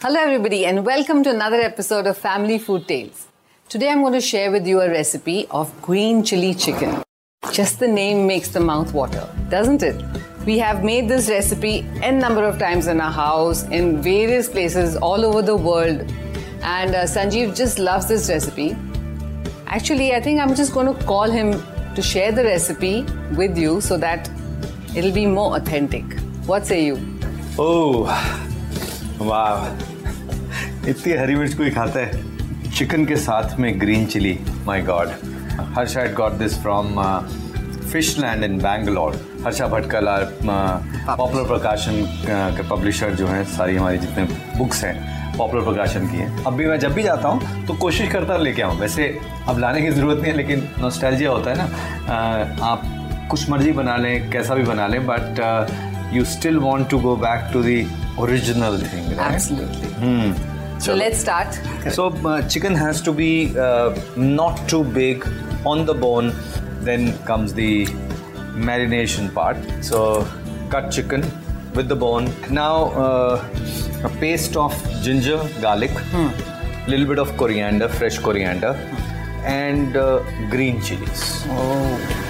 Hello, everybody, and welcome to another episode of Family Food Tales. Today, I'm going to share with you a recipe of green chili chicken. Just the name makes the mouth water, doesn't it? We have made this recipe n number of times in our house, in various places all over the world, and uh, Sanjeev just loves this recipe. Actually, I think I'm just going to call him to share the recipe with you so that it'll be more authentic. What say you? Oh, वाह। इतनी हरी मिर्च कोई खाता है? Chicken के साथ में green chilli my god Harsh had got this from Fish Land in Bangalore Harsha Bhatkal Popular Prakashan के पब्लिशर जो हैं सारी हमारी जितने बुक्स हैं पॉपुलर प्रकाशन की हैं। अब भी मैं जब भी जाता हूँ तो कोशिश करता लेके आऊँ। वैसे अब लाने की ज़रूरत नहीं है लेकिन नॉस्टैल्जिया होता है ना। Uh, आप कुछ मर्ज़ी बना लें कैसा भी बना लें but you still want to go back to the original thing, right? Absolutely. Hmm. So, let's start. So uh, chicken has to be uh, not too big on the bone. Then comes the marination part. So cut chicken with the bone. Now uh, a paste of ginger, garlic, hmm. little bit of coriander, fresh coriander, hmm. and uh, green chilies. Oh.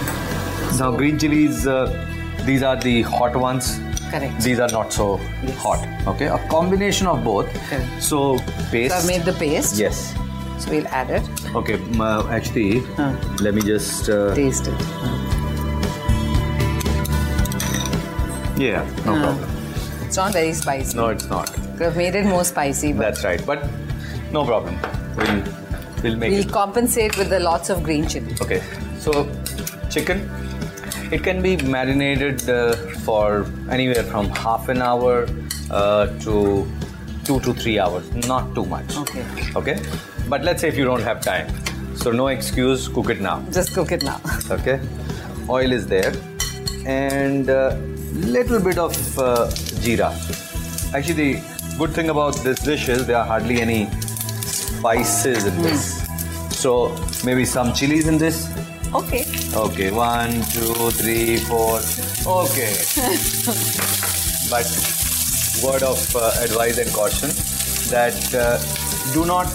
Now green chilies, uh, these are the hot ones Correct. These are not so yes. hot. Okay, a combination of both. Correct. So paste. So I've made the paste. Yes. So we'll add it. Okay, uh, actually, huh. let me just uh, taste it. Yeah, no huh. problem. It's not very spicy. No, it's not. I've made it more spicy. But That's right, but no problem. We'll we'll make we'll it. compensate with the lots of green chili. Okay, so chicken it can be marinated uh, for anywhere from half an hour uh, to two to three hours, not too much. Okay. Okay. But let's say if you don't have time, so no excuse, cook it now. Just cook it now. Okay. Oil is there, and uh, little bit of uh, jeera. Actually, the good thing about this dish is there are hardly any spices in mm. this. So maybe some chilies in this, Okay. Okay, one, two, three, four. Okay. but word of uh, advice and caution that uh, do not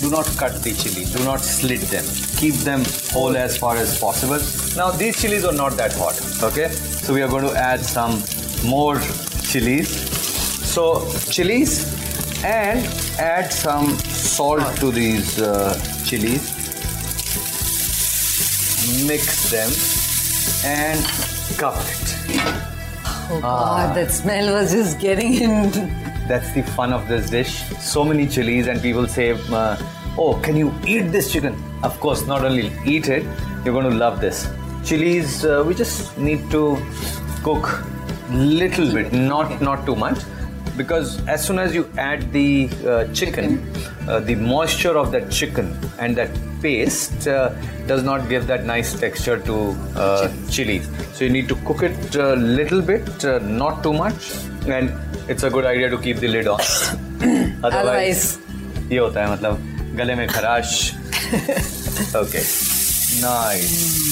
do not cut the chili. Do not slit them. Keep them whole as far as possible. Now these chilies are not that hot. Okay, so we are going to add some more chilies. So chilies and add some salt to these uh, chilies mix them and cover it. Oh god, that smell was just getting in. That's the fun of this dish. So many chilies, and people say, uh, "Oh, can you eat this chicken?" Of course, not only eat it, you're going to love this. Chilies, uh, we just need to cook little bit, not not too much, because as soon as you add the uh, chicken, uh, the moisture of that chicken and that paste uh, does not give that nice texture to uh, chili. So you need to cook it a little bit, uh, not too much, and it's a good idea to keep the lid on. Otherwise, ये होता है मतलब गले में खराश. okay, nice.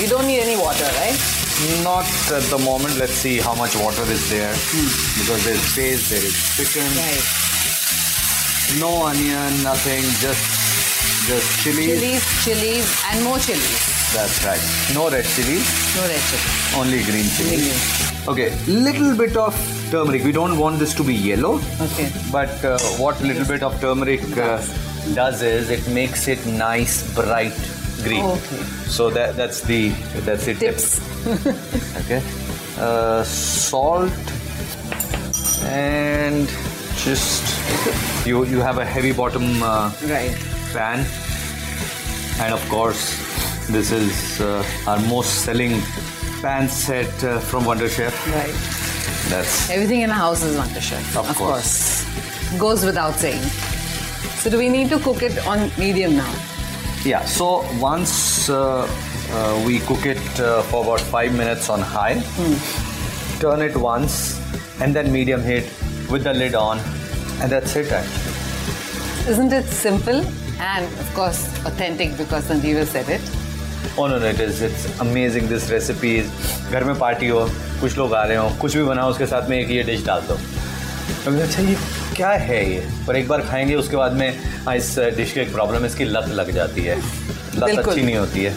We don't need any water, right? Not at the moment. Let's see how much water is there hmm. because there's paste, there is chicken. Right no onion, nothing, just just chilies. Chilies, chilies, and more chilies. That's right. No red chilies. No red chilies. Only green chilies. Okay, little bit of turmeric. We don't want this to be yellow. Okay. But uh, what little bit of turmeric uh, does is it makes it nice, bright green. Okay. So that that's the that's the tips. okay. Uh, salt and just you you have a heavy bottom uh, right. pan and of course this is uh, our most selling pan set uh, from Wonder Chef right that's everything in the house is Wonder Chef of, of course. course goes without saying so do we need to cook it on medium now yeah so once uh, uh, we cook it uh, for about five minutes on high mm. turn it once and then medium heat with the lid on, and that's it actually. Isn't it simple and of course authentic because Sanjeeva said it? Oh no, no, it is. It's amazing. This recipe is घर में party हो कुछ लोग आ रहे हो कुछ भी बनाओ उसके साथ में एक ये डिश डाल दो तो अच्छा ये क्या है ये? पर एक बार खाएँगे उसके बाद में हाँ, इस uh, डिश की एक प्रॉब्लम इसकी लत लग जाती है। लत अच्छी नहीं होती है।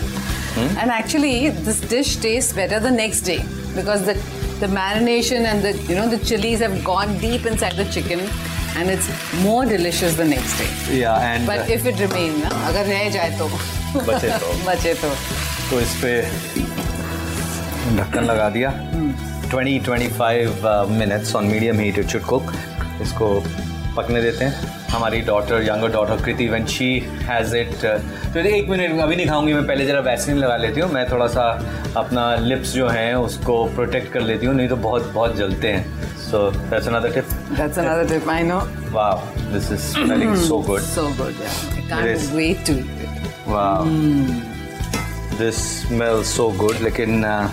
And actually this dish taste better the next day because the the marination and the you know the chillies have gone deep inside the chicken and it's more delicious the next day yeah and but if it remain अगर रह जाए तो बचे तो बचे तो तो इस पे ढक्कन लगा दिया। 20 25 minutes on medium heat it should cook इसको पकने देते हैं हमारी daughter younger daughter Kriti one she has it तो एक मिनट अभी नहीं खाऊँगी मैं पहले ज़रा वैक्सीन लगा लेती हूँ मैं थोड़ा सा अपना लिप्स जो हैं उसको प्रोटेक्ट कर लेती हूँ नहीं तो बहुत बहुत जलते हैं so that's another tip that's another tip. I know. वाह this is smelling so good So good. Yeah. I can't It is. wait to eat it. वाह दिस स्मेल सो गुड लेकिन uh,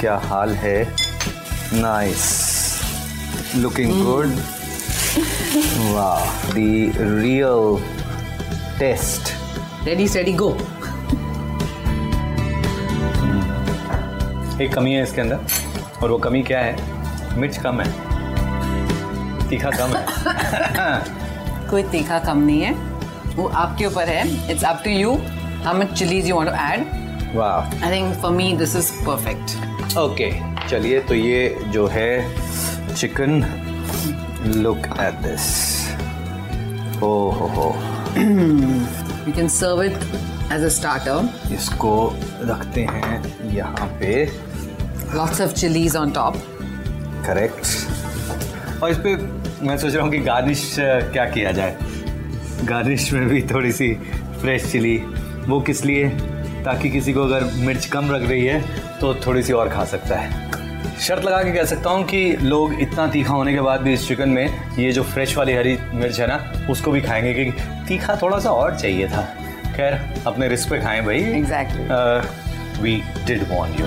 क्या हाल है नाइस लुकिंग गुड वाह the real taste Ready, steady, go. एक कमी है इसके अंदर और वो कमी क्या है? मिर्च कम है। तीखा कम है। कोई तीखा कम नहीं है। वो आपके ऊपर है। It's up to you how much chillies you want to add वाह I think for me this is perfect okay चलिए तो ये जो है चिकन लुक एट दिस ओ हो हो you can serve it as a starter इसको रखते हैं यहाँ पे। Lots of chillies on top correct और इस पे मैं सोच रहा हूँ कि गार्निश क्या किया जाए? गार्निश में भी थोड़ी सी फ्रेश चिली वो किस लिए? ताकि किसी को अगर मिर्च कम लग रही है तो थोड़ी सी और खा सकता है। शर्त लगा के कह सकता हूँ कि लोग इतना तीखा होने के बाद भी इस चिकन में ये जो फ्रेश वाली हरी मिर्च है ना उसको भी खाएँगे क्योंकि तीखा थोड़ा सा और चाहिए था। खैर अपने रिस्क पे खाएँ भाई। Exactly we did want you